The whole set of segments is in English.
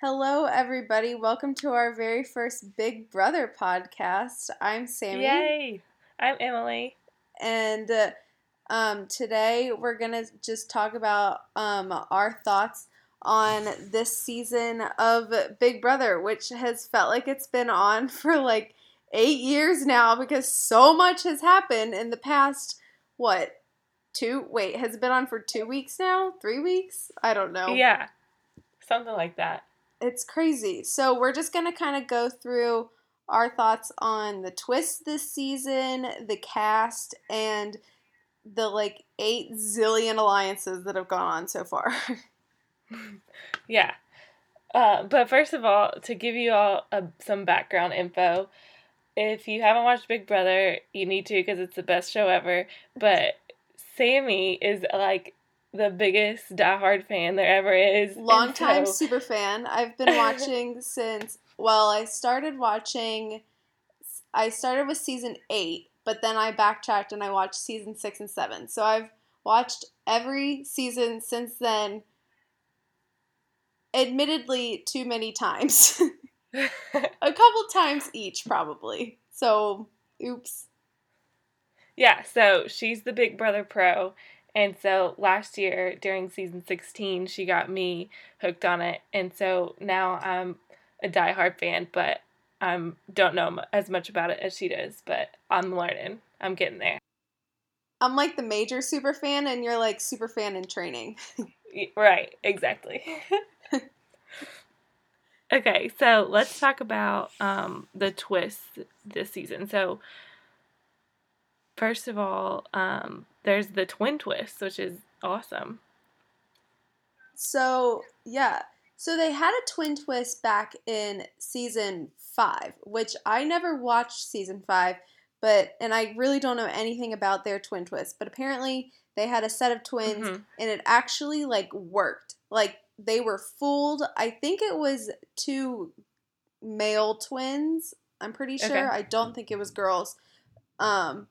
Hello, everybody. Welcome to our very first Big Brother podcast. I'm Sammy. Yay! I'm Emily. And uh, um, today we're going to just talk about um, our thoughts on this season of Big Brother, which has felt like it's been on for like eight years now because so much has happened in the past, what, two? Wait, has it been on for two weeks now? Three weeks? I don't know. Yeah, something like that. It's crazy. So we're just gonna kind of go through our thoughts on the twist this season, the cast, and the like eight zillion alliances that have gone on so far. yeah. Uh, but first of all, to give you all a, some background info, if you haven't watched Big Brother, you need to because it's the best show ever. But Sammy is like the biggest diehard fan there ever is. Long time so... super fan. I've been watching since well, I started watching I started with season 8, but then I backtracked and I watched season 6 and 7. So I've watched every season since then admittedly too many times. a couple times each probably. So, oops. Yeah, so she's the Big Brother pro and so last year during season 16, she got me hooked on it. And so now I'm a diehard fan, but I don't know as much about it as she does, but I'm learning. I'm getting there. I'm like the major super fan, and you're like super fan in training. right, exactly. okay, so let's talk about um, the twist this season. So, first of all, um, there's the twin twist, which is awesome. So, yeah. So they had a twin twist back in season 5, which I never watched season 5, but and I really don't know anything about their twin twist, but apparently they had a set of twins mm-hmm. and it actually like worked. Like they were fooled. I think it was two male twins. I'm pretty sure. Okay. I don't think it was girls. Um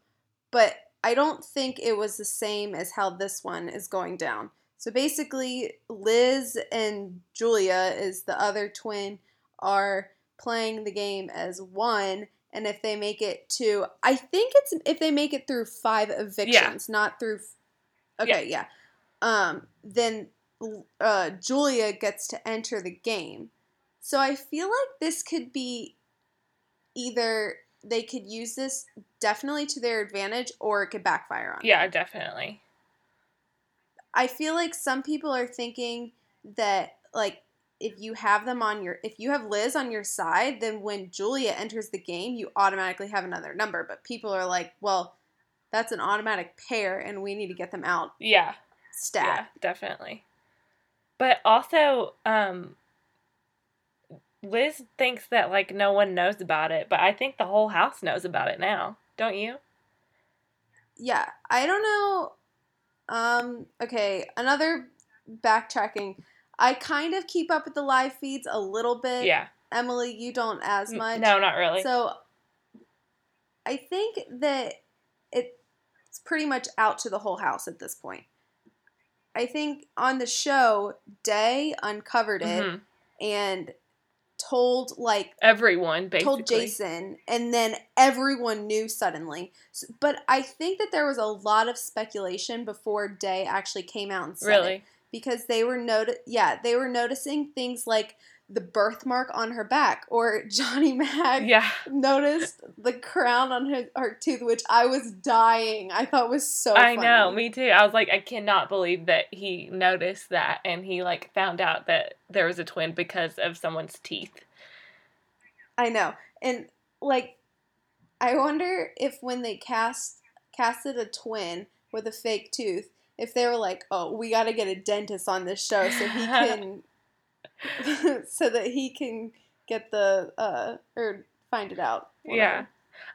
but I don't think it was the same as how this one is going down. So basically, Liz and Julia is the other twin are playing the game as one, and if they make it to, I think it's if they make it through five evictions, yeah. not through. Okay, yeah. yeah. Um, then uh, Julia gets to enter the game. So I feel like this could be either they could use this definitely to their advantage or it could backfire on yeah them. definitely. I feel like some people are thinking that like if you have them on your if you have liz on your side then when julia enters the game you automatically have another number. But people are like well that's an automatic pair and we need to get them out yeah. stat. Yeah, definitely. But also um Liz thinks that like no one knows about it, but I think the whole house knows about it now. Don't you? Yeah, I don't know. Um, okay, another backtracking. I kind of keep up with the live feeds a little bit. Yeah. Emily, you don't as much. No, not really. So I think that it's pretty much out to the whole house at this point. I think on the show, Day uncovered it mm-hmm. and told like everyone basically. told Jason and then everyone knew suddenly. So, but I think that there was a lot of speculation before Day actually came out and said really? it because they were noti- yeah, they were noticing things like the birthmark on her back, or Johnny Mac yeah. noticed the crown on her, her tooth, which I was dying. I thought was so. I funny. know, me too. I was like, I cannot believe that he noticed that, and he like found out that there was a twin because of someone's teeth. I know, and like, I wonder if when they cast casted a twin with a fake tooth, if they were like, "Oh, we got to get a dentist on this show so he can so that he can get the uh or find it out. Whatever. Yeah.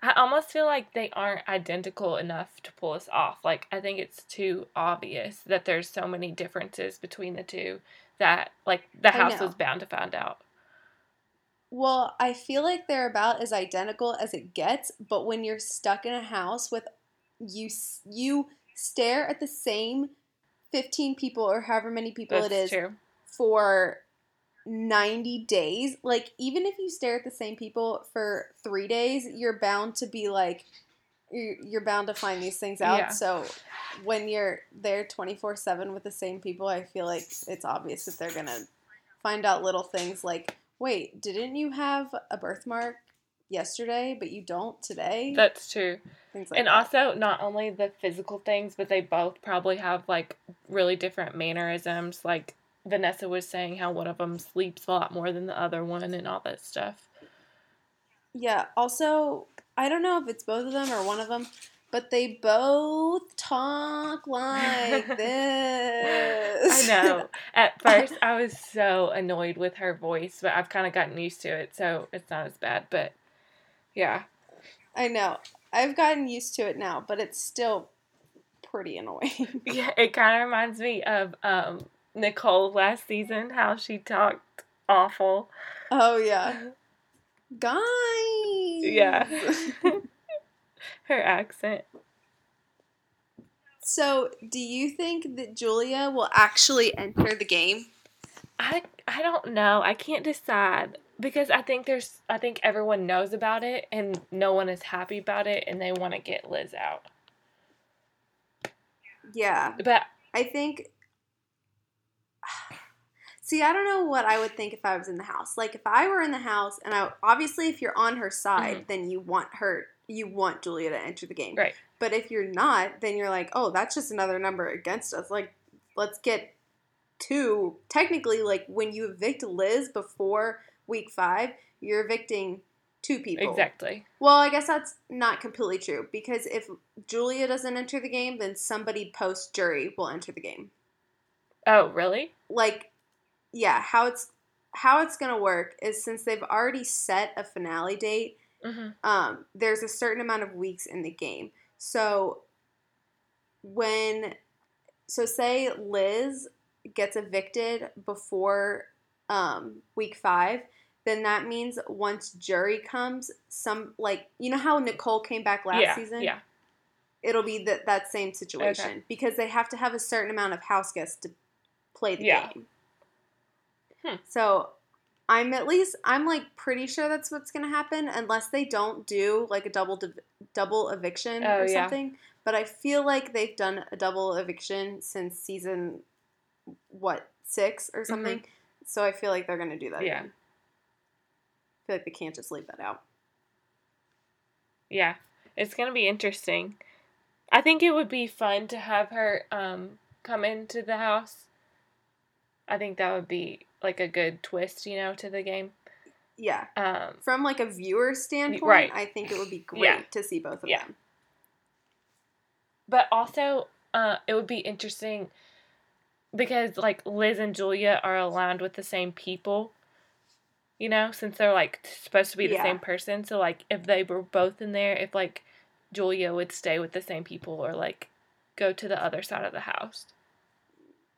I almost feel like they aren't identical enough to pull us off. Like I think it's too obvious that there's so many differences between the two that like the house was bound to find out. Well, I feel like they're about as identical as it gets, but when you're stuck in a house with you you stare at the same 15 people or however many people That's it is true. for 90 days, like even if you stare at the same people for 3 days, you're bound to be like you're, bound to find these things out. Yeah. So when you're there 24/7 with the same people, I feel like it's obvious that they're going to find out little things like, "Wait, didn't you have a birthmark yesterday, but you don't today?" That's true. like and that. also, not only the physical things, but they both probably have like really different mannerisms. Like Vanessa was saying, how one of them sleeps a lot more than the other one, and all that stuff. Yeah. Also, I don't know if it's both of them or one of them, but they both talk like this. I know. At first, I was so annoyed with her voice, but I've kind of gotten used to it, so it's not as bad. But yeah, I know. I've gotten used to it now, but it's still pretty annoying. yeah, it kind of reminds me of um, Nicole last season, how she talked awful. oh yeah. Guys. Yeah. her accent. So, do you think that Julia will actually enter the game? I I don't know. I can't decide because I think there's I think everyone knows about it and no one is happy about it and they want to get Liz out. Yeah. But I think. See, I don't know what I would think if I was in the house. Like, if I were in the house, and I obviously, if you're on her side, Mhm. then you want her, you want Julia to enter the game. Right. But if you're not, then you're like, oh, that's just another number against us. Like, let's get two. Technically, like when you evict Liz before week five, you're evicting two people. exactly. Well, I guess that's not completely true because if Julia doesn't enter the game, then somebody post jury will enter the game. Oh, really? Like, yeah, how it's how it's gonna work is since they've already set a finale date, Mhm. um, there's a certain amount of weeks in the game. So when so say Liz gets evicted before um, week five, then that means once jury comes, some like you know how Nicole came back last yeah. season, Yeah. it'll be that that same situation because they have to have a certain amount of house guests to play the Yeah. game. Hmm. So I'm at least I'm like pretty sure that's what's gonna happen unless they don't do like a double div- double eviction Oh, or yeah. something. But I feel like they've done a double eviction since season what six or something. So I feel like they're gonna do that. Mm-hmm. Yeah. again. I feel like they can't just leave that out. Yeah. It's going to be interesting. I think it would be fun to have her um come into the house. I think that would be like a good twist, you know, to the game. Yeah. Um From like a viewer standpoint, Right. I think it would be great Yeah. to see both of Yeah. them. But also, uh, it would be interesting because like Liz and Julia are aligned with the same people, you know, since they're like supposed to be the Yeah. same person. So like, if they were both in there, if like Julia would stay with the same people or like go to the other side of the house.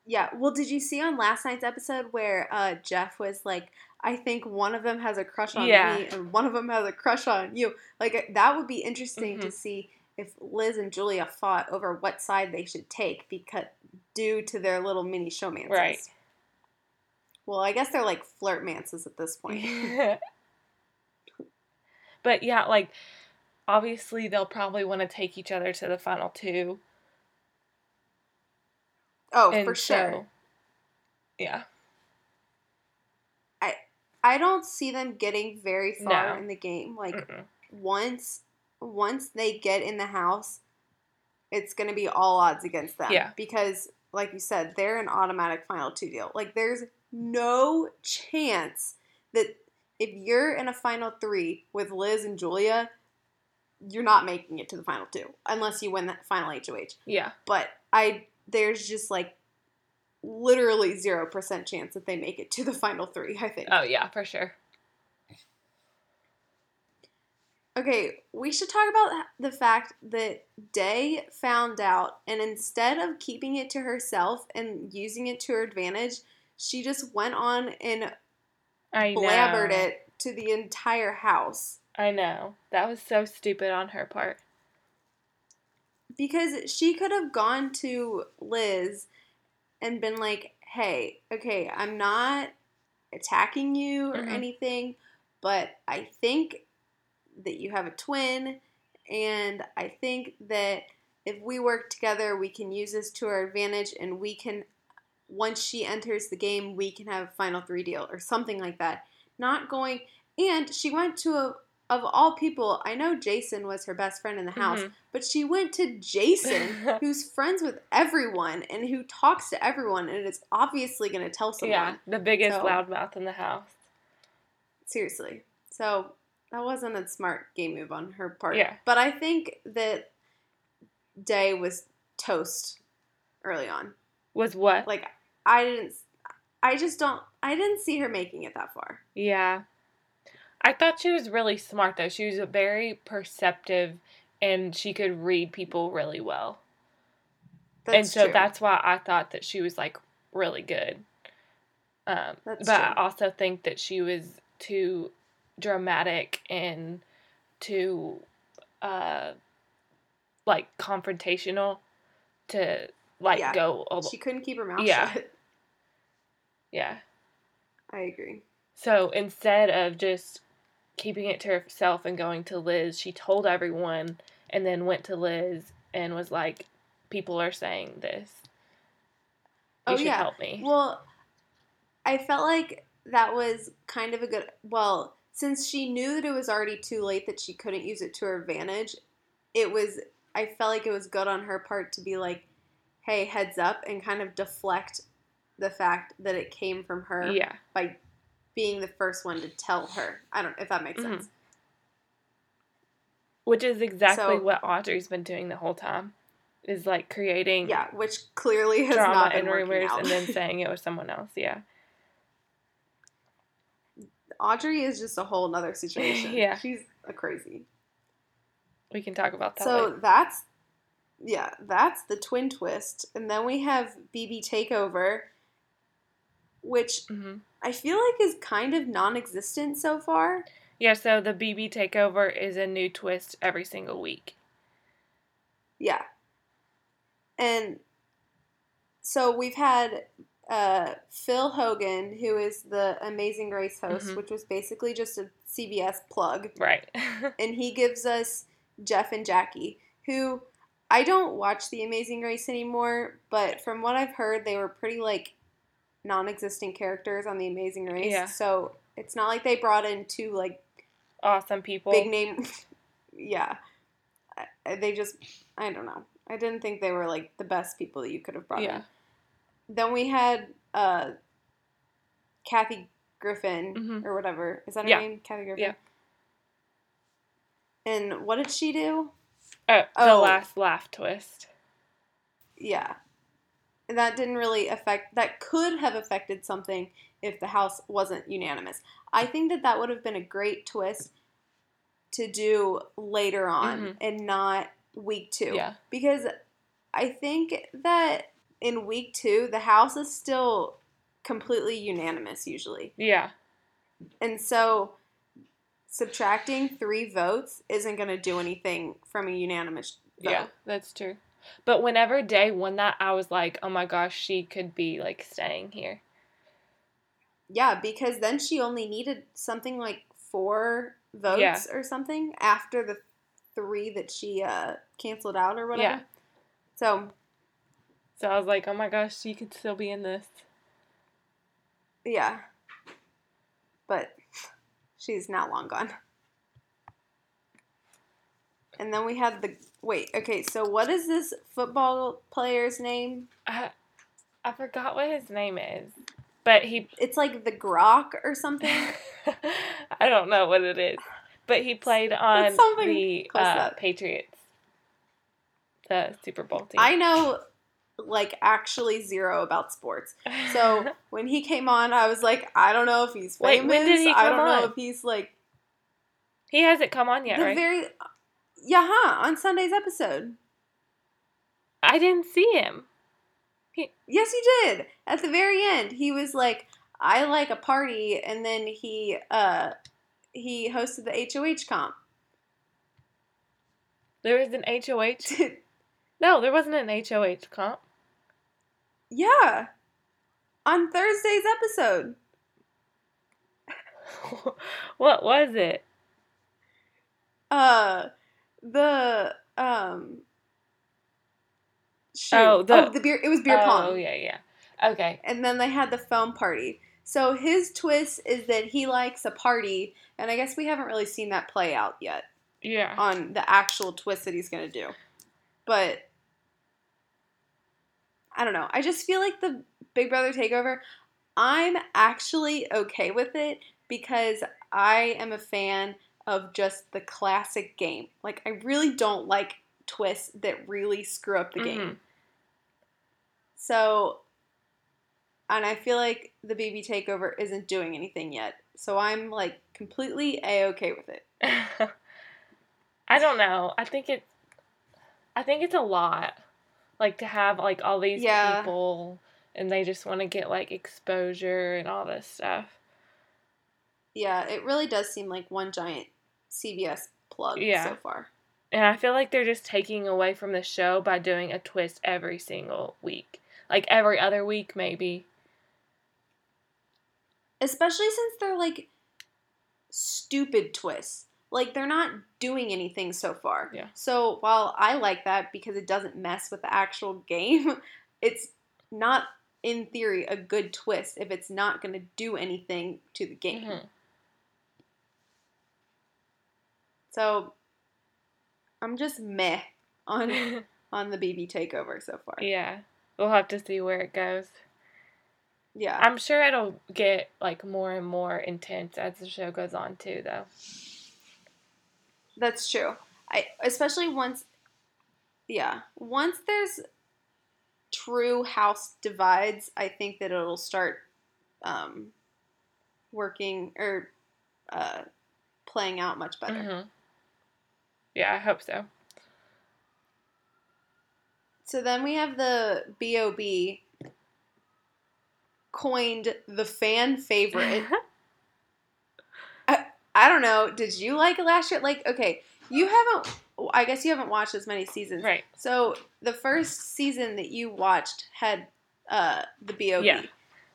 Yeah. Well, did you see on last night's episode where uh, Jeff was like, I think one of them has a crush on Yeah. me and one of them has a crush on you? Like, that would be interesting to Mhm. see if Liz and Julia fought over what side they should take because due to their little mini showmances. Right. Well, I guess they're like flirt mances at this point. but yeah, like obviously they'll probably want to take each other to the final two. Oh, and for sure. so- yeah. I I don't see them getting very far No. in the game. Like, Mm-mm. once once they get in the house, it's going to be all odds against them. Yeah. Because, like you said, they're an automatic final two deal. Like, there's no chance that if you're in a final three with Liz and Julia, you're not making it to the final two unless you win that final HOH. Yeah. But I, there's just like literally 0% chance that they make it to the final three, I think. Oh yeah, for sure. Okay, we should talk about the fact that Day found out, and instead of keeping it to herself and using it to her advantage, she just went on and I know. blabbered it to the entire house. I know. That was so stupid on her part. Because she could have gone to Liz and been like, hey, okay, I'm not attacking you or Mhm. anything, but I think that you have a twin, and I think that if we work together, we can use this to our advantage, and we can. Once she enters the game, we can have a final three deal or something like that. Not going, and she went to a of all people. I know Jason was her best friend in the house, Mhm. but she went to Jason, who's friends with everyone and who talks to everyone, and is obviously going to tell someone. Yeah, the biggest So- loudmouth in the house. Seriously. So that wasn't a smart game move on her part. Yeah. But I think that Day was toast early on. Was what? Like I didn't. I just don't. I didn't see her making it that far. Yeah. I thought she was really smart though. She was very perceptive and she could read people really well. That's and so true. that's why I thought that she was like really good. Um, but I also think that she was too dramatic and too uh like confrontational to like Yeah. go a- she couldn't keep her mouth Yeah. shut. yeah. I agree. So instead of just keeping it to herself and going to Liz, she told everyone and then went to Liz and was like, People are saying this. You Oh, should yeah. help me. Well, I felt like that was kind of a good. Well, since she knew that it was already too late that she couldn't use it to her advantage, it was. I felt like it was good on her part to be like, "Hey, heads up," and kind of deflect the fact that it came from her yeah. by being the first one to tell her. I don't know if that makes Mhm. sense. Which is exactly So- what Audrey's been doing the whole time. Is like creating Yeah, which clearly has drama not been and rumors out. and then saying it was someone else. Yeah. Audrey is just a whole nother situation. Yeah. she's a crazy. We can talk about that. So later. that's yeah, that's the twin twist, and then we have BB Takeover, which Mhm. I feel like is kind of non-existent so far. Yeah, so the BB takeover is a new twist every single week. Yeah, and so we've had uh, Phil Keoghan, who is the Amazing Race host, Mhm. which was basically just a CBS plug, Right. and he gives us Jeff and Jackie, who I don't watch The Amazing Race anymore, but from what I've heard, they were pretty like non-existent characters on The Amazing Race. Yeah. So it's not like they brought in two like awesome people. big name. yeah, they just I don't know. I didn't think they were like the best people that you could have brought Yeah. in. Then we had uh, Kathy Griffin Mhm. or whatever. Is that her Yeah. name? Kathy Griffin. Yeah. And what did she do? Oh, the last laugh twist. Yeah. That didn't really affect, that could have affected something if the House wasn't unanimous. I think that that would have been a great twist to do later on Mhm. and not week two. Yeah. Because I think that in week two, the House is still completely unanimous usually. Yeah. And so subtracting three votes isn't going to do anything from a unanimous vote. Yeah, that's true. But whenever Day won that, I was like, oh my gosh, she could be like staying here. Yeah, because then she only needed something like four votes Yeah. or something after the three that she uh, canceled out or whatever. Yeah. So, So I was like, oh my gosh, she could still be in this. yeah. But she's now long gone. And then we had the. Wait, okay, so what is this football player's name? I, I forgot what his name is, but he. It's like the Grok or something. I don't know what it is, but he played on the uh. Patriots, the Super Bowl team. I know, like, actually zero about sports. So when he came on, I was like, I don't know if he's Wait, when did he come I don't know if he's like he hasn't come on yet, the right? very yeah, huh, on Sunday's episode. I didn't see him. He- Yes, he did. At the very end, he was like, I like a party, and then he uh he hosted the HOH comp. There was an HOH. No, there wasn't an HOH comp. yeah, on Thursday's episode. what was it? Uh, the um. Shoot. Oh, the- oh, the beer. It was beer oh, pong. Oh yeah, yeah. Okay. and then they had the foam party. So his twist is that he likes a party, and I guess we haven't really seen that play out yet Yeah. on the actual twist that he's gonna do. But I don't know. I just feel like the Big Brother takeover. I'm actually okay with it because I am a fan of just the classic game. Like I really don't like twists that really screw up the game. Mhm. So, and I feel like the BB takeover isn't doing anything yet. So I'm like completely a okay with it. I don't know. I think it. I think it's a lot, like to have like all these Yeah. people, and they just want to get like exposure and all this stuff. Yeah, it really does seem like one giant CBS plug Yeah. so far. And I feel like they're just taking away from the show by doing a twist every single week, like every other week maybe. Especially since they're like stupid twists. Like they're not doing anything so far. Yeah. So while I like that because it doesn't mess with the actual game, it's not in theory a good twist if it's not going to do anything to the game. Mhm. So I'm just meh on on the BB takeover so far. yeah, we'll have to see where it goes. Yeah. I'm sure it'll get like more and more intense as the show goes on too, though. That's true. I especially once yeah, once there's true house divides, I think that it'll start um working or uh playing out much better. Mhm. Yeah, I hope so. So then we have the BOB coined the fan favorite. I don't know. Did you like it last year? Like, okay, you haven't. I guess you haven't watched as many seasons. right. So the first season that you watched had uh the BOB. Yeah.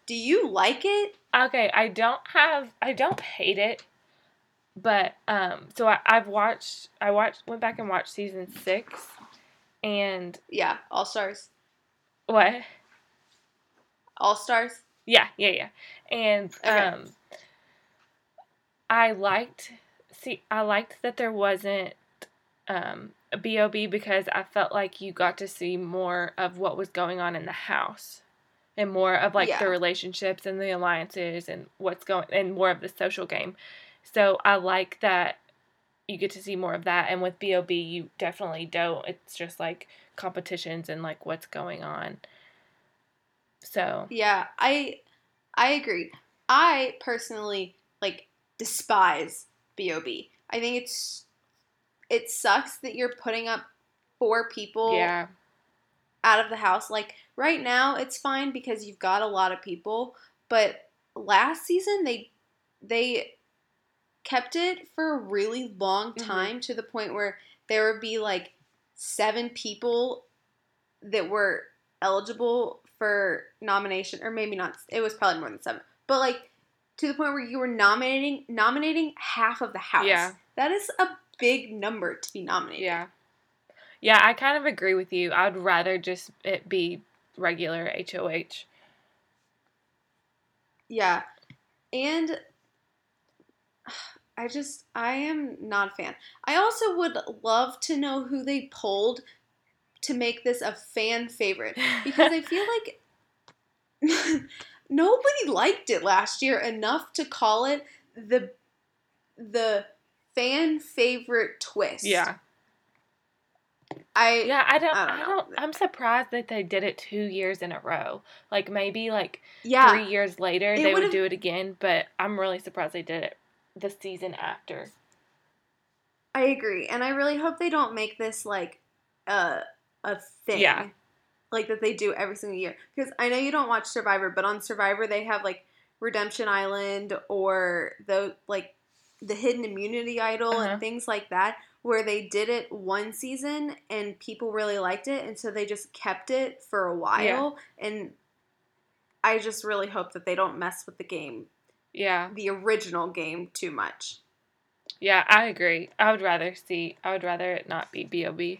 Do you like it? Okay, I don't have I don't hate it. But um so I, I've watched I watched went back and watched season six and Yeah, All Stars. what? All Stars. Yeah, yeah, yeah. And Okay. um I liked see I liked that there wasn't um a BOB because I felt like you got to see more of what was going on in the house and more of like Yeah. the relationships and the alliances and what's going and more of the social game. So I like that you get to see more of that and with BOB you definitely don't. It's just like competitions and like what's going on. So Yeah, I I agree. I personally like despise BOB. I think it's it sucks that you're putting up four people yeah. out of the house. Like right now it's fine because you've got a lot of people, but last season they they kept it for a really long Mhm. time to the point where there would be like seven people that were eligible for nomination or maybe not it was probably more than seven but like to the point where you were nominating nominating half of the house Yeah. that is a big number to be nominated Yeah. Yeah, I kind of agree with you. I'd rather just it be regular HOH. Yeah. And I just I am not a fan. I also would love to know who they pulled to make this a fan favorite because I feel like nobody liked it last year enough to call it the the fan favorite twist. yeah. I Yeah, I don't I I don't don't. I'm surprised that they did it 2 years in a row. Like maybe like yeah. 3 years later It they would do it again, but I'm really surprised they did it the season after. I agree, and I really hope they don't make this like a a thing. Yeah. Like that they do every single year. Because I know you don't watch Survivor, but on Survivor they have like Redemption Island or the like the Hidden Immunity Idol Uh-huh. and things like that, where they did it one season and people really liked it, and so they just kept it for a while. And I just really hope that they don't mess with the game Yeah. the original game too much. Yeah, I agree. I would rather see. I would rather it not be BOB.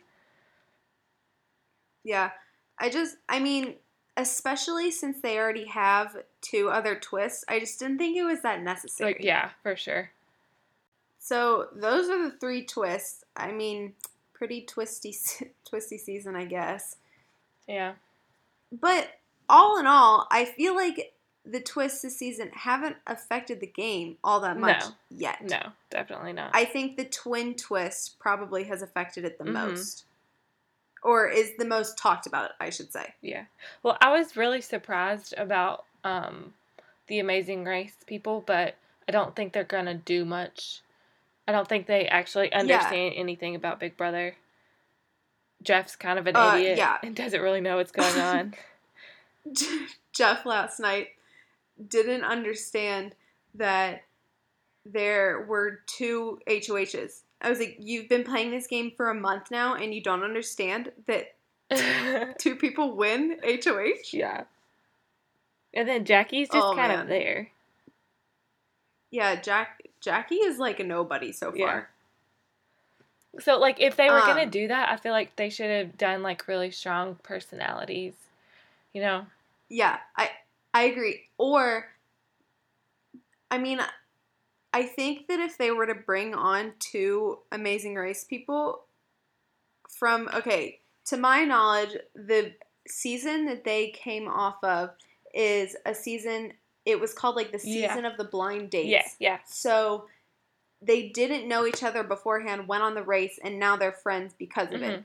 Yeah. I just I mean, especially since they already have two other twists, I just didn't think it was that necessary. Like, yeah, for sure. So those are the three twists. I mean, pretty twisty, twisty season, I guess. Yeah. But all in all, I feel like the twists this season haven't affected the game all that much No. yet. No, definitely not. I think the twin twist probably has affected it the Mhm. most. Or is the most talked about, I should say. Yeah. Well, I was really surprised about um, the Amazing Race people, but I don't think they're gonna do much. I don't think they actually understand anything about Big Brother. Jeff's kind of an Uh, idiot yeah. and doesn't really know what's going on. Jeff last night didn't understand that there were two HOHs. I was like, you've been playing this game for a month now and you don't understand that two people win HOH? yeah. And then Jackie's just Oh, kind man. of there. Yeah, Jack Jackie is like a nobody so Yeah. far. So, like, if they were gonna Um, do that, I feel like they should have done like really strong personalities. You know? Yeah, I I agree. Or I mean I think that if they were to bring on two amazing race people from okay, to my knowledge, the season that they came off of is a season it was called like the Yeah. season of the blind dates. Yeah, yeah. So they didn't know each other beforehand, went on the race, and now they're friends because of it. Mhm.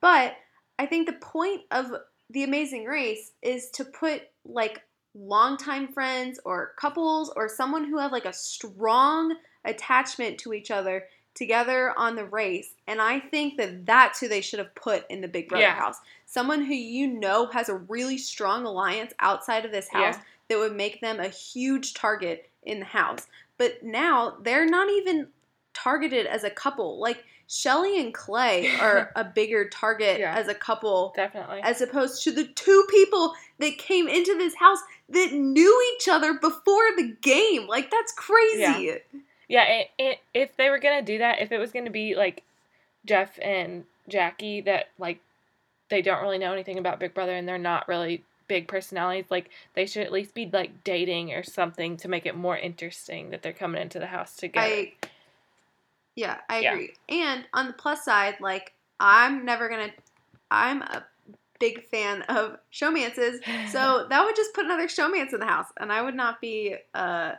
But I think the point of the Amazing Race is to put like longtime friends or couples or someone who have like a strong attachment to each other together on the race. And I think that that's who they should have put in the Big Brother Yeah. house. Someone who you know has a really strong alliance outside of this house Yeah. that would make them a huge target in the house. But now they're not even targeted as a couple. Like Shelli and Clay are a bigger target Yeah. as a couple Definitely. as opposed to the two people that came into this house that knew each other before the game. Like that's crazy. Yeah, it, it, if they were gonna do that, if it was gonna be like Jeff and Jackie, that like they don't really know anything about Big Brother and they're not really big personalities, like they should at least be like dating or something to make it more interesting that they're coming into the house together. I Yeah, I Yeah. agree. And on the plus side, like I'm never gonna I'm a big fan of showmances, so that would just put another showmance in the house, and I would not be uh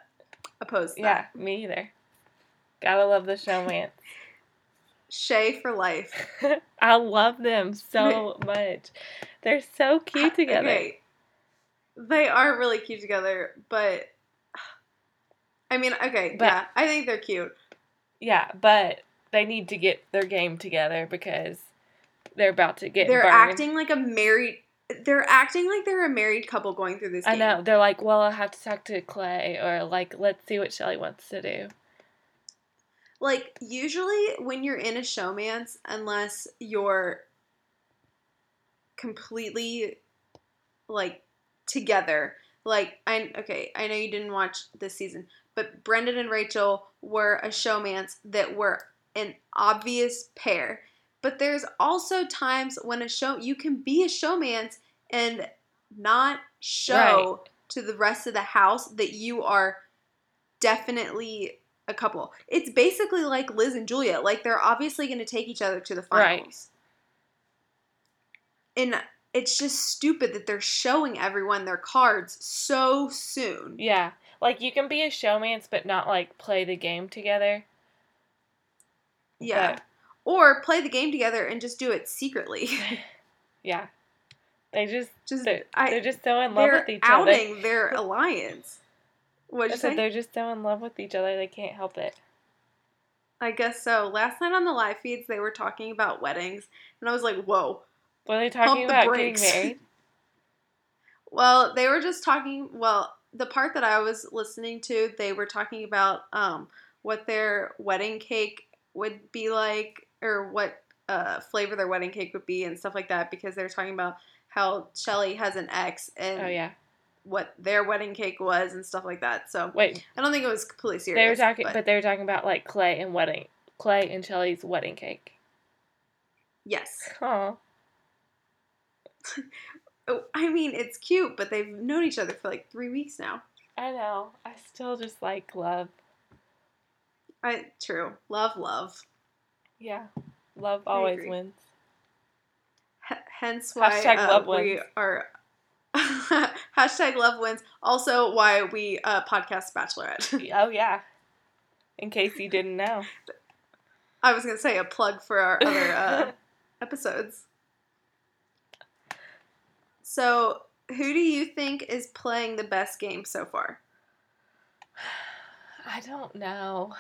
opposed to yeah, that. me either. Gotta love the showman. Shay for life. I love them so much. They're so cute together. Okay. They are really cute together, but I mean, okay, But- yeah, I think they're cute. Yeah, but they need to get their game together because they're about to get they're burned. acting like a married. They're acting like they're a married couple going through this. I know. They're like, well, I'll have to talk to Clay, or like, let's see what Shelli wants to do. Like usually when you're in a showmance, unless you're completely like together. Like I okay, I know you didn't watch this season, but Brendan and Rachel were a showmance that were an obvious pair. But there's also times when a show you can be a showmance and not show to the rest of the house that you are definitely a couple. It's basically like Liz and Julia. Like they're obviously going to take each other to the Right. finals. And it's just stupid that they're showing everyone their cards so soon. Yeah, like you can be a showmance, but not like play the game together. Yeah. But, Or play the game together and just do it secretly. yeah, they just just they're, I, they're just so in love with each other. outing their alliance. What'd you say? they're just so in love with each other they can't help it. I guess so. Last night on the live feeds, they were talking about weddings, and I was like, "Whoa!" Were they talking about brakes. getting married? Well, they were just talking. Well, the part that I was listening to, they were talking about um, what their wedding cake would be like, or what uh, flavor their wedding cake would be, and stuff like that. Because they were talking about how Shelli has an ex, and Oh yeah, what their wedding cake was and stuff like that. So Wait, I don't think it was completely serious. they were talking, but, but they were talking about like Clay and wedding, Clay and Shelli's wedding cake. yes. Oh, Oh, I mean, it's cute, but they've known each other for like three weeks now. I know. I still just like love. I true. Love, love. Yeah, love I always agree. wins. H- hence why Hashtag uh, love we are hashtag love wins. Also, why we uh, podcast Bachelorette. Oh yeah. In case you didn't know. I was gonna say a plug for our other uh, episodes. So, who do you think is playing the best game so far? I don't know.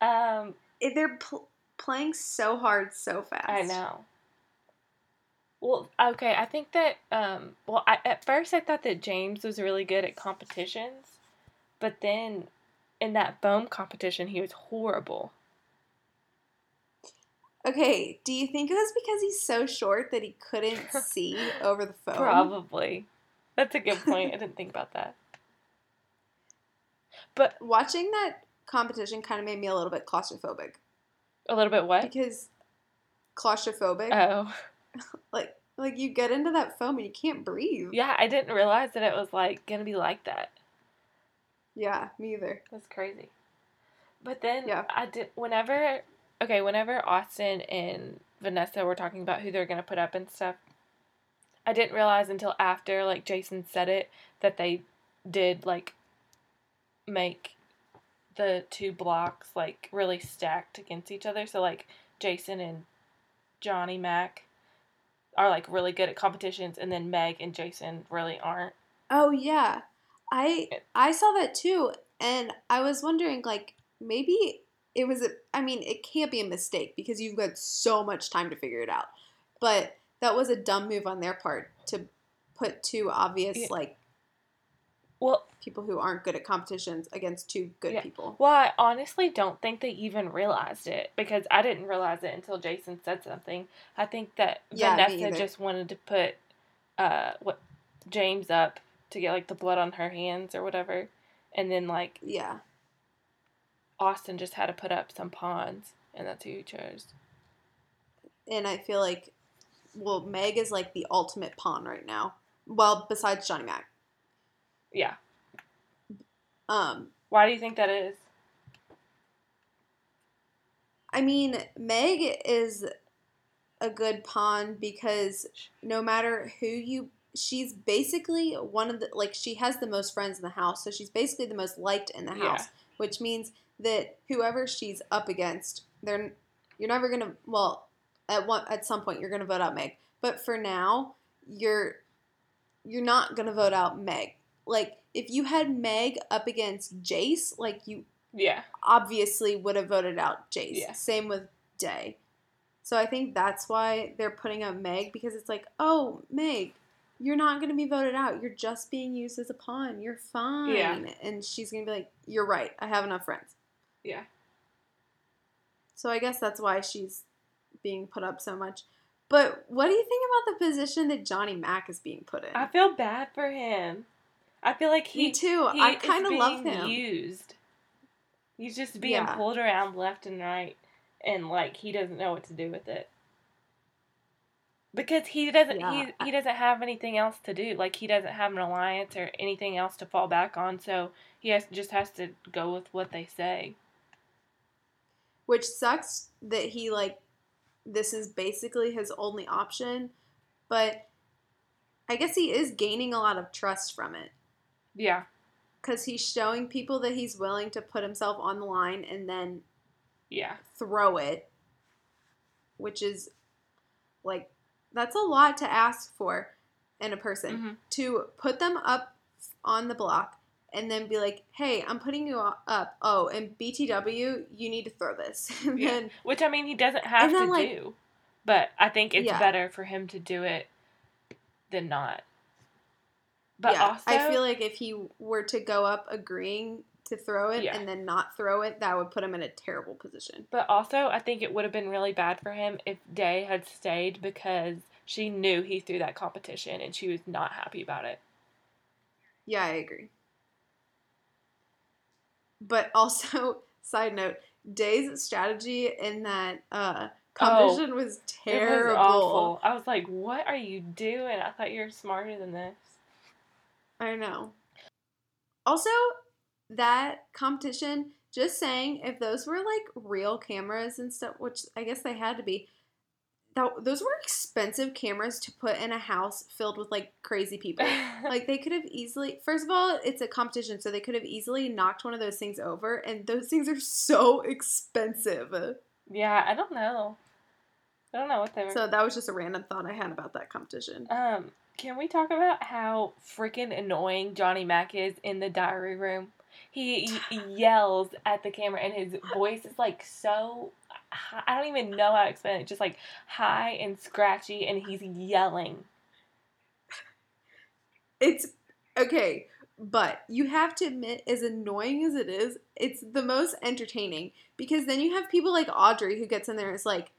um, They're pl- playing so hard, so fast. I know. Well, okay, I think that um well, I, at first I thought that James was really good at competitions, but then in that foam competition he was horrible. Okay, do you think it was because he's so short that he couldn't see over the foam? Probably. That's a good point. I didn't think about that. But Watching that competition kind of made me a little bit claustrophobic a little bit what? because claustrophobic, Oh. like like you get into that foam and you can't breathe. Yeah, I didn't realize that it was like gonna be like that. Yeah, me either. That's crazy. But then Yeah. I did whenever okay, whenever Austin and Vanessa were talking about who they're gonna put up and stuff, I didn't realize until after like Jason said it that they did like make the two blocks like really stacked against each other. So like Jason and Johnny Mac are like really good at competitions and then Meg and Jason really aren't. Oh yeah, I I saw that too, and I was wondering like maybe it was a. I mean, it can't be a mistake because you've got so much time to figure it out, but that was a dumb move on their part to put two obvious Yeah. like Well, people who aren't good at competitions against two good Yeah. people. Well, I honestly don't think they even realized it because I didn't realize it until Jason said something. I think that Yeah, Vanessa just wanted to put uh what James up to get like the blood on her hands or whatever, and then like Yeah, Austin just had to put up some pawns, and that's who he chose. and I feel like well, Meg is like the ultimate pawn right now. Well, besides Johnny Mac. Yeah. Um, Why do you think that is? I mean, Meg is a good pawn because no matter who you she's basically one of the like she has the most friends in the house, so she's basically the most liked in the house Yeah. which means that whoever she's up against, they're you're never going to well, at one at some point you're going to vote out Meg. But for now, you're you're not going to vote out Meg. Like if you had Meg up against Jace, like you Yeah. obviously would have voted out Jace. Yeah. Same with Day. So I think that's why they're putting up Meg because it's like, oh, Meg, you're not going to be voted out. You're just being used as a pawn. You're fine. Yeah. And she's going to be like, you're right. I have enough friends. Yeah. So I guess that's why she's being put up so much. But what do you think about the position that Johnny Mac is being put in? I feel bad for him. I feel like he Me too. he I kind of love him. Used. He's just being Yeah. pulled around left and right, and like he doesn't know what to do with it. Because he doesn't Yeah. he he doesn't have anything else to do. Like he doesn't have an alliance or anything else to fall back on. So he has just has to go with what they say. which sucks that he like this is basically his only option but i guess he is gaining a lot of trust from it Yeah. because he's showing people that he's willing to put himself on the line and then Yeah. throw it which is like that's a lot to ask for in a person Mhm. to put them up on the block and then be like hey i'm putting you up oh and btw you need to throw this and Yeah. then Which I mean he doesn't have to like- do. But I think it's Yeah. better for him to do it than not. But yeah, also I feel like if he were to go up agreeing to throw it Yeah. and then not throw it, that would put him in a terrible position. But also, I think it would have been really bad for him if Day had stayed because she knew he threw that competition and she was not happy about it. Yeah, I agree. But also, side note, Day's strategy in that uh, competition oh, was terrible. It Was awful. I was like, "What are you doing?" I thought you were smarter than this. I know. Also, that competition, just saying, if those were like real cameras and stuff, which I guess they had to be, that those were expensive cameras to put in a house filled with like crazy people. like they could have easily first of all, it's a competition, so they could have easily knocked one of those things over and those things are so expensive. Yeah, I don't know. I don't know what they were. So that was just a random thought I had about that competition. Um, can we talk about how freaking annoying Johnny Mac is in the diary room? He, yells at the camera and his voice is like so I don't even know how to explain it. Just like high and scratchy, and he's yelling. It's okay, but you have to admit, as annoying as it is, it's the most entertaining because then you have people like Audrey who gets in there and is like,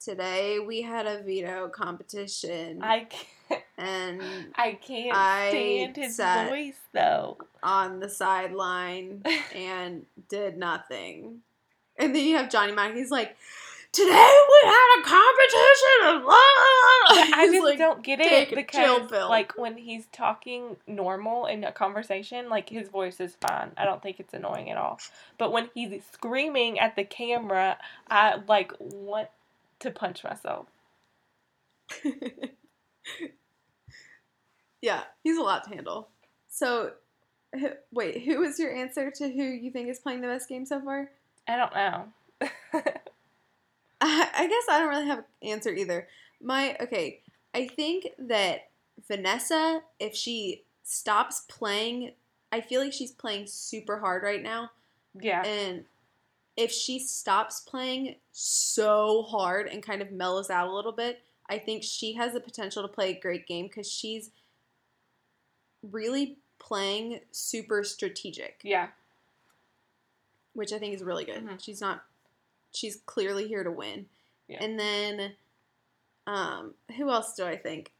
"Today we had a veto competition." I can't, and I can't I stand his voice though. On the sideline and did nothing. And then you have Johnny Mac. He's like, today we had a competition. of love." I just like, don't get it because like when he's talking normal in a conversation, like his voice is fine. I don't think it's annoying at all. But when he's screaming at the camera, I like want to punch myself. yeah, he's a lot to handle. So, wait, who was your answer to who you think is playing the best game so far? I don't know. I, I guess I don't really have an answer either. My okay, I think that Vanessa, if she stops playing, I feel like she's playing super hard right now. Yeah. And if she stops playing so hard and kind of mellows out a little bit, I think she has the potential to play a great game because she's really playing super strategic. Yeah which I think is really good. Mm-hmm. She's not. She's clearly here to win. Yeah. And then, um, who else do I think?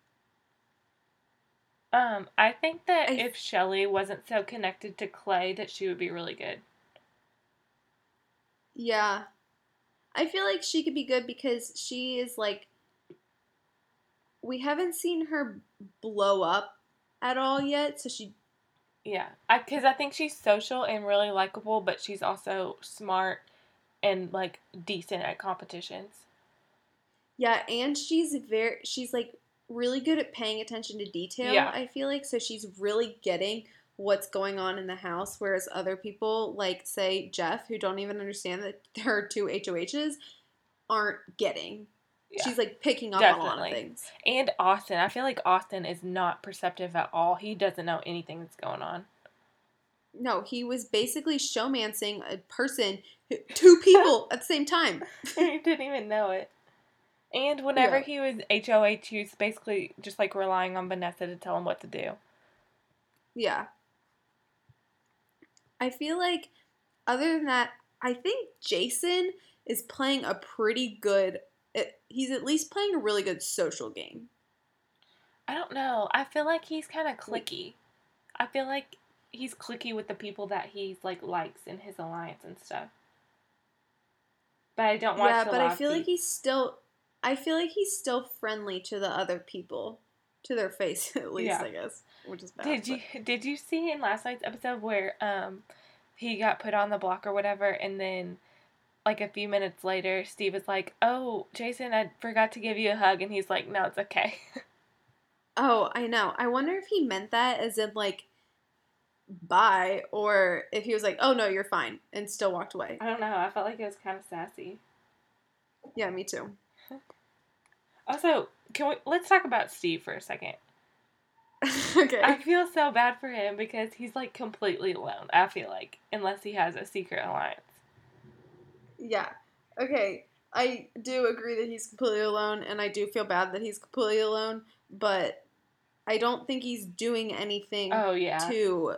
Um, I think that I, if Shelli wasn't so connected to Clay, that she would be really good. Yeah, I feel like she could be good because she is like. We haven't seen her blow up at all yet, so she yeah, I because I, I think she's social and really likable, but she's also smart and like decent at competitions. Yeah, and she's very she's like really good at paying attention to detail. Yeah. I feel like so she's really getting what's going on in the house, whereas other people like say Jeff, who don't even understand that there are two HOHs, aren't getting. Yeah, she's like picking up definitely. on a lot of things. And Austin, I feel like Austin is not perceptive at all. He doesn't know anything that's going on. No, he was basically showmancing a person, two people at the same time. he didn't even know it. And whenever yeah. he was HOH, he was basically just like relying on Vanessa to tell him what to do. Yeah. I feel like, other than that, I think Jason is playing a pretty good it, he's at least playing a really good social game. I don't know. I feel like he's kind of clicky. I feel like he's clicky with the people that he's like likes in his alliance and stuff. But I don't watch. Yeah, but I feel like he's still. I feel like he's still friendly to the other people, to their face at least. Yeah. I guess, which is bad. Did but. you did you see in last night's episode where um he got put on the block or whatever, and then like a few minutes later, Steve is like, "Oh, Jason, I forgot to give you a hug," and he's like, "No, it's okay." oh, I know. I wonder if he meant that as in like bye or if he was like, "Oh no, you're fine," and still walked away. I don't know. I felt like it was kind of sassy. Yeah, me too. also, can we let's talk about Steve for a second. okay. I feel so bad for him because he's like completely alone. I feel like unless he has a secret alliance. Yeah. Okay. I do agree that he's completely alone, and I do feel bad that he's completely alone, but I don't think he's doing anything oh, yeah. to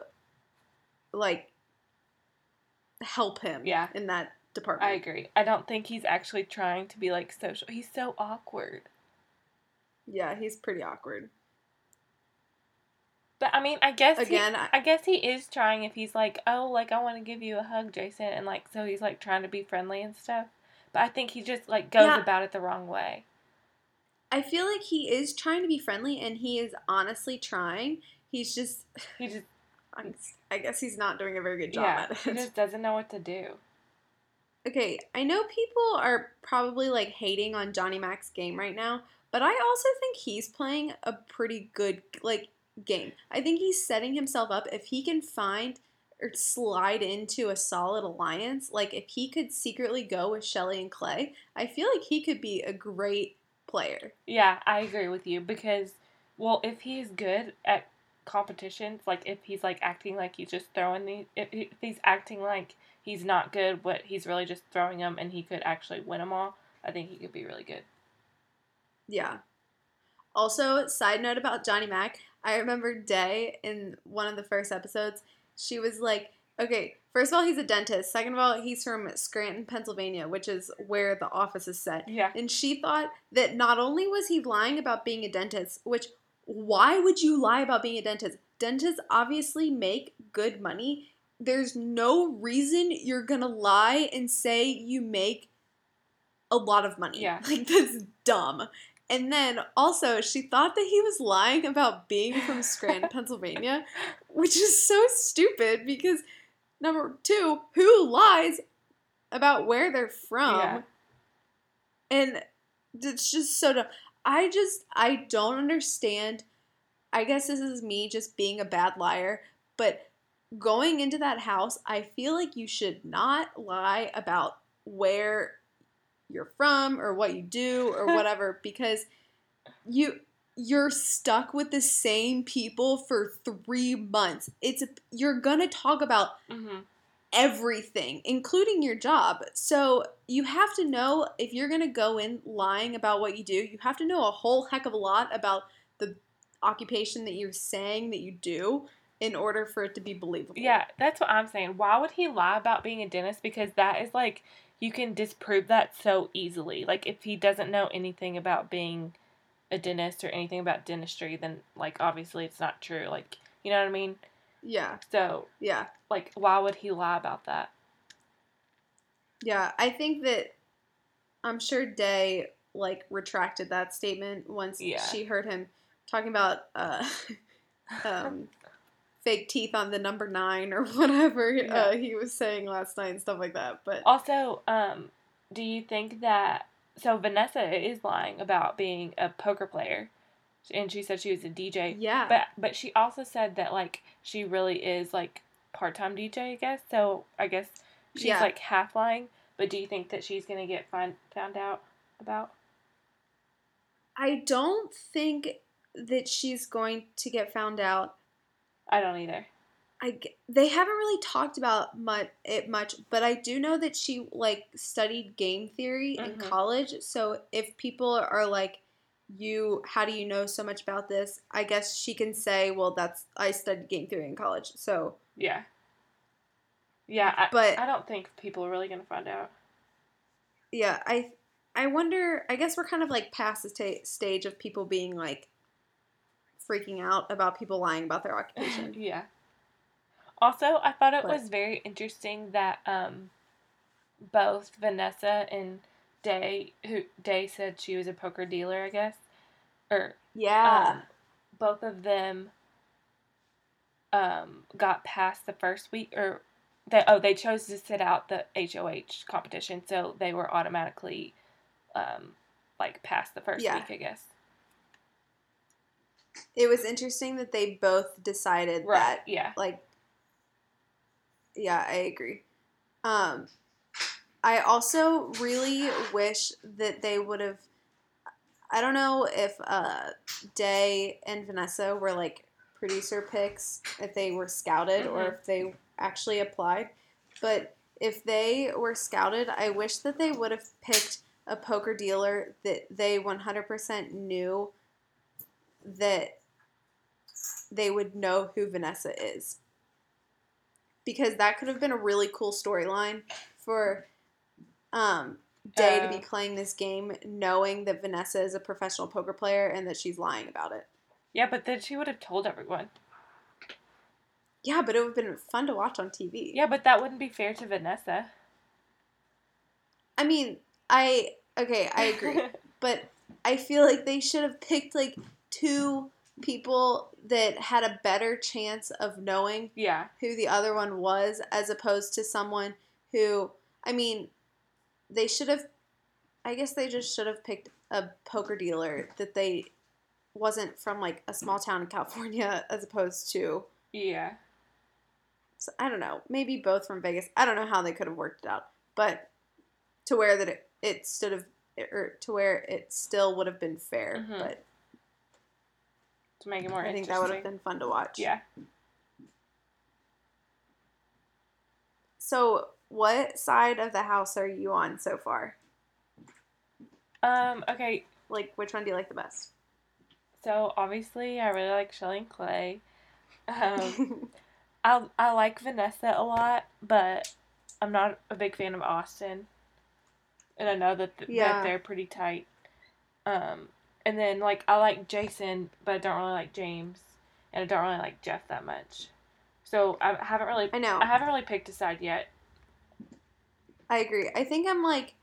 like help him yeah. in that department. I agree. I don't think he's actually trying to be like social. He's so awkward. Yeah, he's pretty awkward. But I mean, I guess Again, he, I- I guess he is trying. If he's like, oh, like I want to give you a hug, Jason, and like so he's like trying to be friendly and stuff. But I think he just like goes Yeah. about it the wrong way. I feel like he is trying to be friendly and he is honestly trying. He's just He just I'm, guess he's not doing a very good job yeah, at he just doesn't know what to do. Okay, I know people are probably like hating on Johnny Mac's game right now, but I also think he's playing a pretty good like game. I think he's setting himself up if he can find or slide into a solid alliance, like if he could secretly go with Shelli and Clay, I feel like he could be a great player. Yeah, I agree with you because, well, if he's good at competitions, like if he's like acting like he's just throwing the, if, if he's acting like he's not good, but he's really just throwing them, and he could actually win them all, I think he could be really good. Yeah. Also, side note about Johnny Mac, I remember Day in one of the first episodes, she was like, okay, first of all, he's a dentist. Second of all, he's from Scranton, Pennsylvania, which is where the office is set. Yeah, And she thought that not only was he lying about being a dentist, which why would you lie about being a dentist? Dentists obviously make good money. There's no reason you're gonna lie and say you make a lot of money. Yeah. Like that's dumb. And then also she thought that he was lying about being from Scranton, Pennsylvania, which is so stupid because number two, who lies about where they're from? Yeah. And it's just so dumb. I just I don't understand. I guess this is me just being a bad liar, but going into that house, I feel like you should not lie about where you're from or what you do or whatever because you you're stuck with the same people for 3 months. It's you're going to talk about hmm everything, including your job. So you have to know if you're going to go in lying about what you do, you have to know a whole heck of a lot about the occupation that you're saying that you do in order for it to be believable. yeah, that's what I'm saying. Why would he lie about being a dentist? Because that is like you can disprove that so easily. Like if he doesn't know anything about being a dentist or anything about dentistry, then like obviously it's not true. Like you know what I mean? Yeah. So Yeah. like why would he lie about that? Yeah. I think that I'm sure Day like retracted that statement once Yeah. she heard him talking about uh um fake teeth on the number 9 or whatever uh, he was saying last night and stuff like that. But Also, um, do you think that so Vanessa is lying about being a poker player, and she said she was a DJ, yeah. but but she also said that like she really is like part time DJ, I guess. So I guess she's Yeah. like half lying. But do you think that she's gonna get find, found out about? I don't think that she's going to get found out. I don't either. I they haven't really talked about much, it much, but I do know that she like studied game theory in Mhm. college. So if people are like, "You, how do you know so much about this?" I guess she can say, "Well, that's I studied game theory in college." So Yeah. Yeah, I, But- I don't think people are really gonna find out. yeah, I I wonder. I guess we're kind of like past the sta- stage of people being like freaking out about people lying about their occupation. yeah. Also, I thought it But- was very interesting that um, both Vanessa and Day, who Day said she was a poker dealer, I guess, or yeah. um, both of them um, got past the first week, or they oh they chose to sit out the HOH competition, so they were automatically um, like past the first Yeah. week, I guess. It was interesting that they both decided Right. that Yeah. like yeah i agree um i also really wish that they would have i don't know if uh day and vanessa were like producer picks if they were scouted or Mhm. if they actually applied but if they were scouted i wish that they would have picked a poker dealer that they 100% knew that they would know who Vanessa is. Because that could have been a really cool storyline for um, day to Uh. be playing this game knowing that Vanessa is a professional poker player and that she's lying about it. Yeah, but then she would have told everyone. Yeah, but it would have been fun to watch on TV. Yeah, but that wouldn't be fair to Vanessa. I mean, I okay, I agree. but I feel like they should have picked like two people that had a better chance of knowing yeah. who the other one was as opposed to someone who I mean they should have I guess they just should have picked a poker dealer that they wasn't from like a small town in California as opposed to Yeah. so I don't know, maybe both from Vegas. I don't know how they could have worked it out, but to where that it, it stood of or to where it still would have been fair, Mhm. but To make it more I think that would have been fun to watch. Yeah. So, what side of the house are you on so far? Um, okay, Like, which one do you like the best? so obviously I really like Shelli and Clay. Um, I I like Vanessa a lot, but I'm not a big fan of Austin. And I know that th- Yeah. that they're pretty tight. Um, and then like I like Jason, but I don't really like James, and I don't really like Jeff that much. So I haven't really I know. I haven't really picked a side yet. I agree. I think I'm like,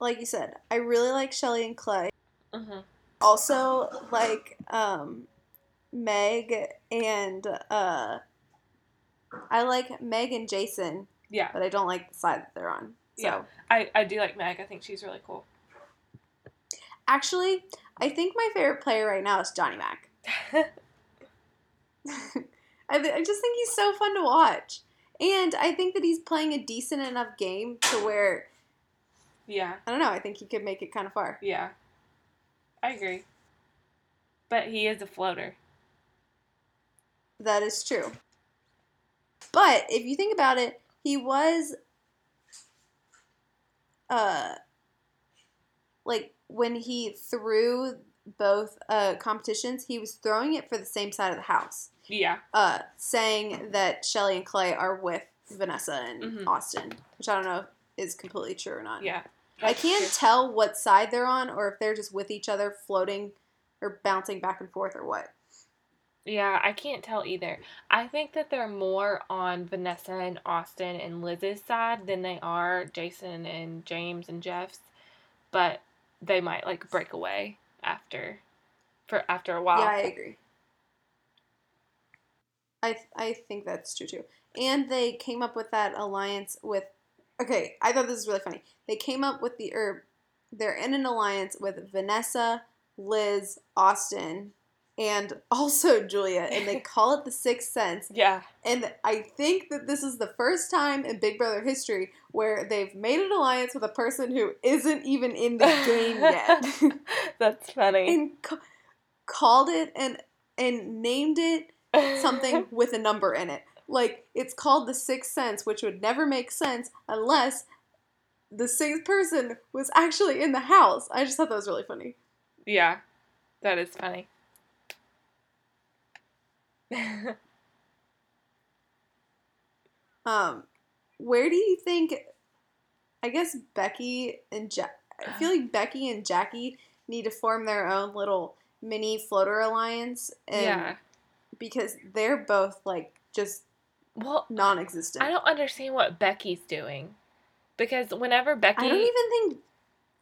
like you said, I really like Shelli and Clay. Mm-hmm. Also, like um, Meg and uh, I like Meg and Jason, Yeah, but I don't like the side that they're on. So Yeah. I I do like Meg. I think she's really cool. Actually, I think my favorite player right now is Johnny Mac. I, th- I just think he's so fun to watch. And I think that he's playing a decent enough game to where, yeah, I don't know, I think he could make it kind of far. yeah, I agree. But he is a floater. That is true. But if you think about it, he was uh like when he threw both uh competitions, he was throwing it for the same side of the house. Yeah, Uh saying that Shelli and Clay are with Vanessa and Mhm. Austin, which I don't know if is completely true or not. yeah. I can't true. tell what side they're on or if they're just with each other floating or bouncing back and forth or what. Yeah, I can't tell either. I think that they're more on Vanessa and Austin and Liz's side than they are Jason and James and Jeff's. But they might like break away after for after a while. Yeah, I agree. I I think that's true too. And they came up with that alliance with. Okay, I thought this was really funny. They came up with the or they're in an alliance with Vanessa, Liz, Austin, and also Julia, and they call it the Sixth Sense. yeah. And I think that this is the first time in Big Brother history where they've made an alliance with a person who isn't even in the game yet. That's funny. and ca- called it and and named it something with a number in it. Like it's called the sixth sense, which would never make sense unless the sixth person was actually in the house. I just thought that was really funny. yeah. That is funny. Um, where do you think? I guess Becky and ja- I feel like Becky and Jackie need to form their own little mini floater alliance, and yeah. because they're both like just Well, non-existent. I don't understand what Becky's doing. Because whenever Becky I don't even think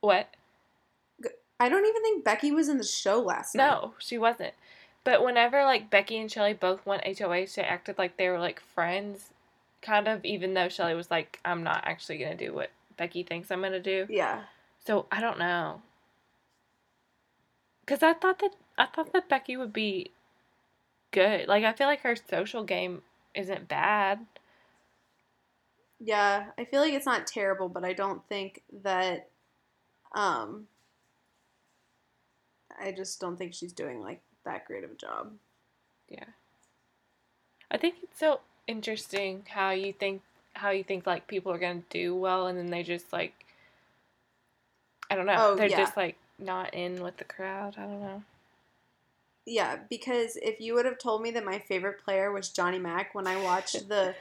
what? I don't even think Becky was in the show last night. No, she wasn't. But whenever like Becky and Shelli both went HOH, they acted like they were like friends, kind of. Even though Shelli was like, "I'm not actually gonna do what Becky thinks I'm gonna do." Yeah. So I don't know. Cause I thought that I thought that Becky would be good. Like I feel like her social game isn't bad. Yeah, I feel like it's not terrible, but I don't think that um I just don't think she's doing like that great of a job. Yeah. I think it's so interesting how you think how you think like people are gonna do well and then they just like I don't know. Oh, They're yeah. just like not in with the crowd. I don't know. Yeah, because if you would have told me that my favorite player was Johnny Mac when I watched the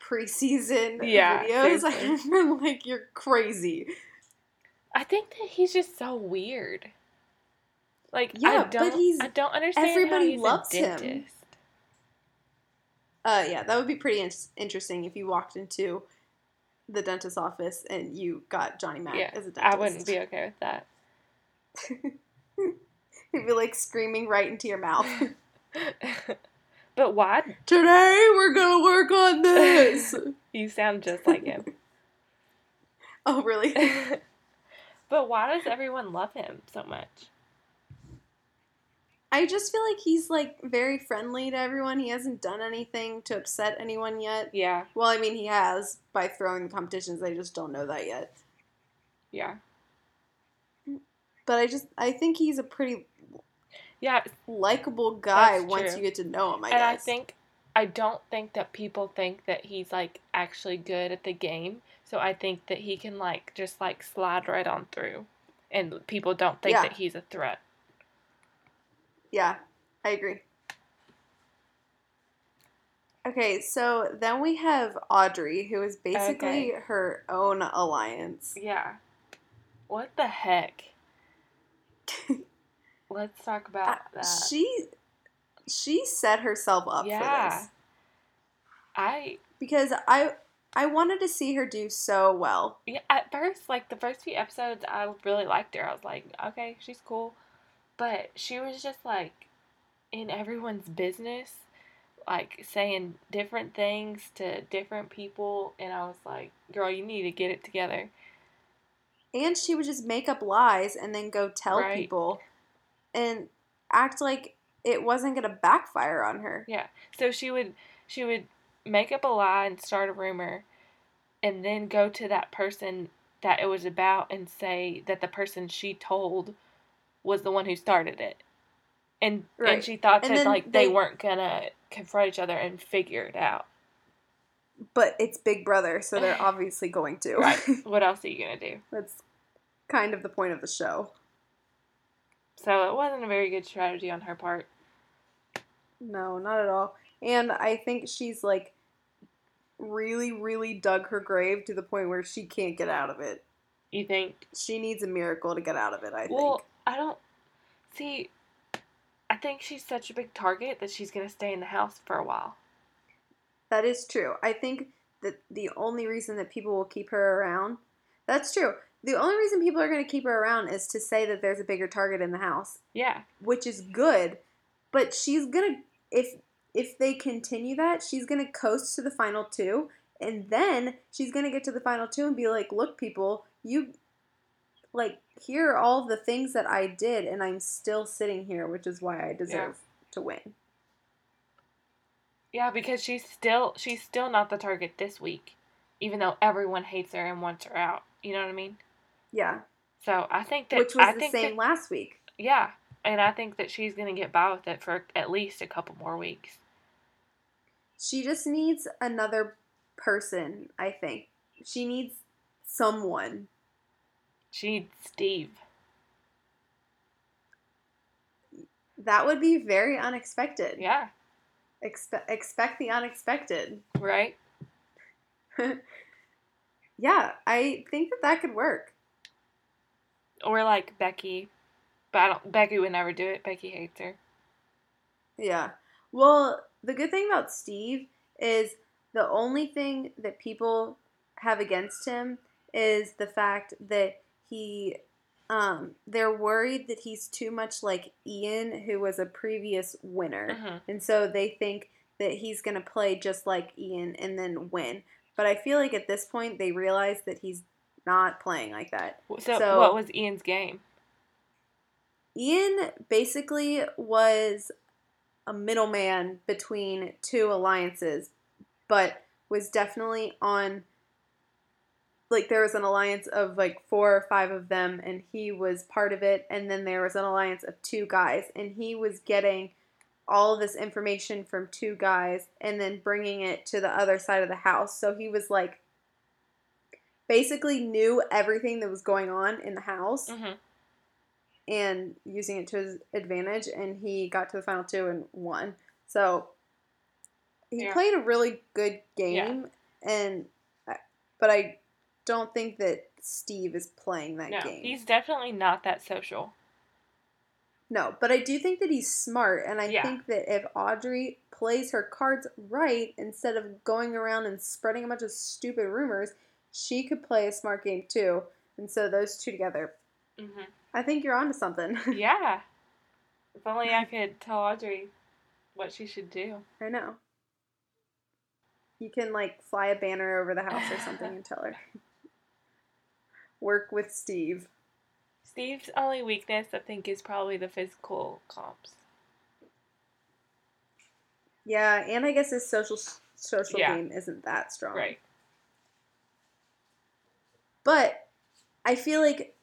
preseason Yeah, videos, seriously. I've been like, "You're crazy." I think that he's just so weird. Like Yeah, I but don't, he's- I don't understand how everybody he's loves a him. Uh, yeah, that would be pretty in- interesting if you walked into the dentist's office and you got Johnny Mac Yeah, as a dentist. I wouldn't be okay with that. He'd be like screaming right into your mouth. but why? Today we're gonna work on this. You sound just like him. oh, really? but why does everyone love him so much? I just feel like he's like very friendly to everyone. He hasn't done anything to upset anyone yet. Yeah, Well, I mean, he has by throwing the competitions. I just don't know that yet. yeah, But I just I think he's a pretty yeah. likable guy once you get to know him. I guess. and I think I don't think that people think that he's like actually good at the game. So I think that he can like just like slide right on through, and people don't think Yeah. that he's a threat. Yeah, I agree. Okay, so then we have Audrey, who is basically Okay. her own alliance. Yeah. What the heck? Let's talk about that. She she set herself up for yeah. this I because I I wanted to see her do so well. yeah, at first, like the first few episodes, I really liked her. I was like, okay, she's cool, but she was just like in everyone's business, like saying different things to different people, and I was like, girl, you need to get it together. And she would just make up lies and then go tell Right. people and act like it wasn't going to backfire on her. Yeah. So she would she would make up a lie and start a rumor and then go to that person that it was about and say that the person she told was the one who started it. And Right. and she thought And that like they, they- weren't gonna confront each other and figure it out. But it's Big Brother, so they're obviously going to. Right. what else are you gonna do? That's kind of the point of the show. So it wasn't a very good strategy on her part. No, not at all. And I think she's like really, really dug her grave to the point where she can't get out of it. You think She needs a miracle to get out of it, I Well, think. I don't see. I think she's such a big target that she's gonna stay in the house for a while. That is true. I think that the only reason that people will keep her around, that's true. The only reason people are going to keep her around is to say that there's a bigger target in the house, Yeah, which is good. But she's going to if if they continue that, she's going to coast to the final two and then she's going to get to the final two and be like, "Look people, you like here are all the things that I did and I'm still sitting here, which is why I deserve to win." yeah, because she's still she's still not the target this week, even though everyone hates her and wants her out. You know what I mean? Yeah, So I think that which was I the think same that, last week. yeah, and I think that she's gonna get by with it for at least a couple more weeks. She just needs another person, I think. She needs someone. She needs Steve. That would be very unexpected. Yeah, Expe- expect the unexpected. right. Yeah, I think that that could work. Or like Becky, but I don't. Becky would never do it. Becky hates her. Yeah. Well, the good thing about Steve is the only thing that people have against him is the fact that he um they're worried that he's too much like Ian who was a previous winner. Mhm. And so they think that he's going to play just like Ian and then win. But I feel like at this point they realize that he's not playing like that. So, So- what was Ian's game? Ian basically was a middleman between two alliances, but was definitely on like there was an alliance of like four or five of them and he was part of it and then there was an alliance of two guys and he was getting all of this information from two guys and then bringing it to the other side of the house so he was like basically knew everything that was going on in the house hmm and using it to his advantage, and he got to the final two and won. So he Yeah. played a really good game, and but I don't think that Steve is playing that no, game. he's definitely not that social. No, but I do think that he's smart, and I Yeah. think that if Audrey plays her cards right instead of going around and spreading a bunch of stupid rumors, she could play a smart game too. And so those two together, hmm I think you're onto something. Yeah. If only I could tell Audrey what she should do. I know. You can like fly a banner over the house or something and tell her. Work with Steve. Steve's only weakness, I think, is probably the physical comps. Yeah, and I guess his social social Yeah. game isn't that strong. Right. But I feel like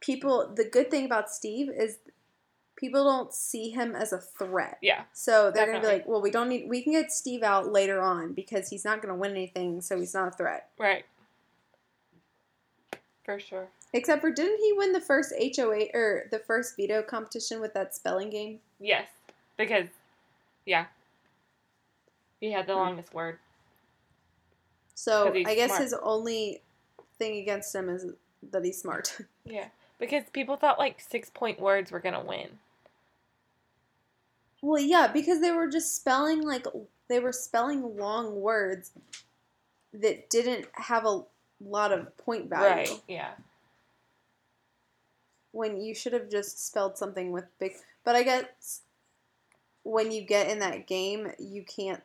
people the good thing about Steve is people don't see him as a threat. Yeah. So they're gonna be like, well, we don't need we can get Steve out later on because he's not gonna win anything, so he's not a threat. Right. For sure. Except for didn't he win the first HOA or the first veto competition with that spelling game? Yes. Because, yeah. He had the Hmm. longest word. So I guess smart. his only thing against him is that he's smart. Yeah. Because people thought like six point words were going to win. well, yeah, because they were just spelling like they were spelling long words that didn't have a lot of point value. Right. Yeah. when you should have just spelled something with big but i guess when you get in that game you can't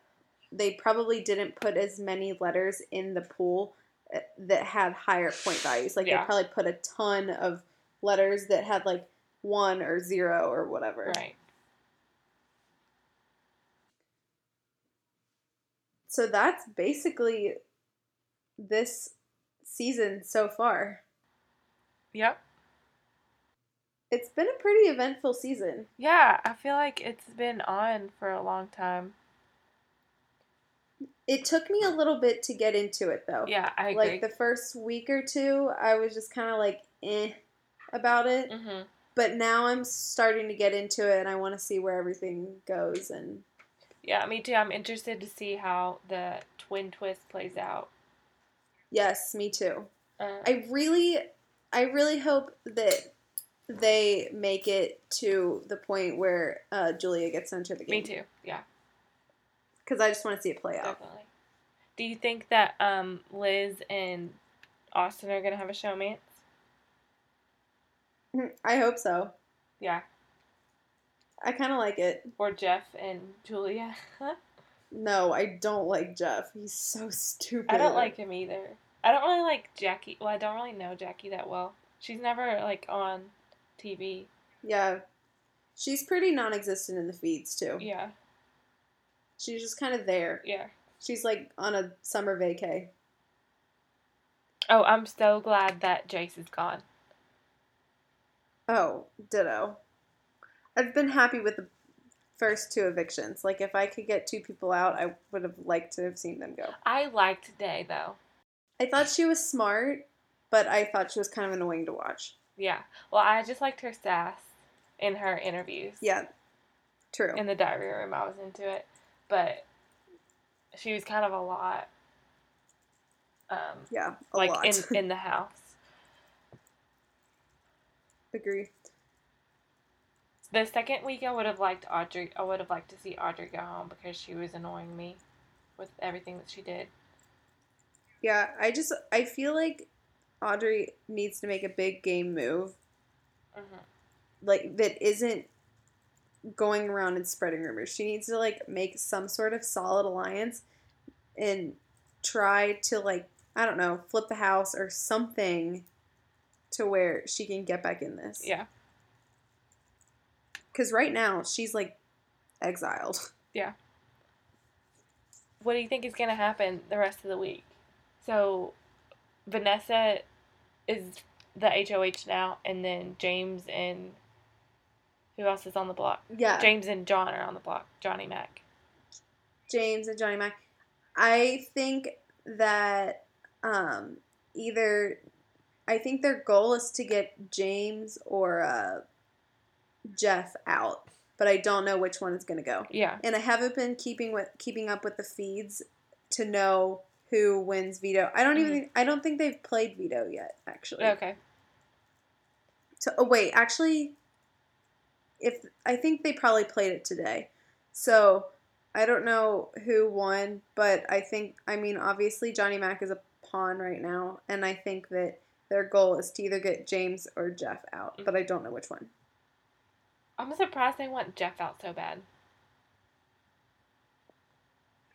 they probably didn't put as many letters in the pool uh, that had higher point values like Yeah. they probably put a ton of letters that had like one or zero or whatever Right. so that's basically this season so far Yep. it's been a pretty eventful season Yeah. I feel like it's been on for a long time. it took me a little bit to get into it though Yeah. I agree. like the first week or two i was just kind of like eh about it hmm but now i'm starting to get into it and i want to see where everything goes and Yeah, me too. I'm interested to see how the twin twist plays out. Yes me too Uh, i really i really hope that they make it to the point where uh, julia gets into the game me too. Yeah, because i just want to see it play out definitely. Do you think that um, Liz and Austin are gonna have a showmance? i hope so Yeah, i kind of like it or Jeff and Julia? no i don't like jeff he's so stupid I don't like him either. I don't really like Jackie. Well, I don't really know Jackie that well. She's never like on TV. yeah she's pretty non-existent in the feeds too Yeah, she's just kind of there yeah. She's like on a summer vacay. Oh, I'm so glad that Jace is gone. Oh, ditto. I've been happy with the first two evictions. Like, if I could get two people out, I would have liked to have seen them go. I liked Day though. I thought she was smart, but I thought she was kind of annoying to watch. Yeah. Well, I just liked her sass in her interviews. Yeah, true. In the diary room, I was into it, but she was kind of a lot. Um, yeah, a like lot. in in the house. Agree. The second week, I would have liked Audrey. I would have liked to see Audrey go home because she was annoying me with everything that she did. Yeah, I just I feel like Audrey needs to make a big game move, hmm like that isn't going around and spreading rumors. She needs to like make some sort of solid alliance and try to like I don't know, flip the house or something to where she can get back in this. Yeah. Cuz right now she's like exiled. Yeah. What do you think is going to happen the rest of the week? So, Vanessa is the HOH now, and then James and who else is on the block? Yeah. James and John are on the block. Johnny Mac. James and Johnny Mac. I think that um, either I think their goal is to get James or uh, Jeff out, but I don't know which one is going to go. Yeah. And I haven't been keeping with keeping up with the feeds to know who wins veto. I don't even. Hmm. I don't think they've played veto yet. Actually. Okay. So, oh wait, actually, if I think they probably played it today, so I don't know who won, but I think I mean obviously Johnny Mac is a pawn right now, and I think that their goal is to either get James or Jeff out, mm. but I don't know which one. I'm surprised they want Jeff out so bad.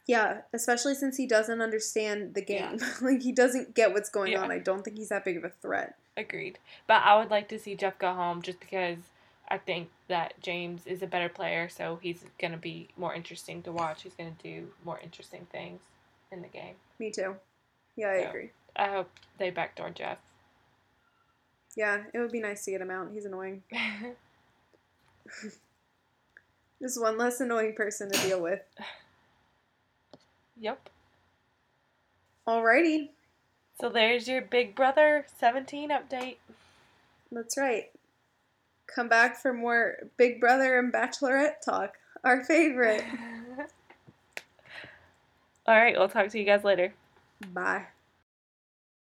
Yeah, especially since he doesn't understand the game. Yeah. like he doesn't get what's going Yeah. on. I don't think he's that big of a threat. Agreed. But I would like to see Jeff go home just because I think that James is a better player, so he's going to be more interesting to watch. He's going to do more interesting things in the game. Me too. Yeah, I So- agree. I hope they backdoor Jeff. Yeah, it would be nice to get him out. He's annoying. Just one less annoying person to deal with. yep. Alrighty. So there's your Big Brother 17 update. That's right. Come back for more Big Brother and Bachelorette talk. Our favorite. All right, we'll talk to you guys later. Bye.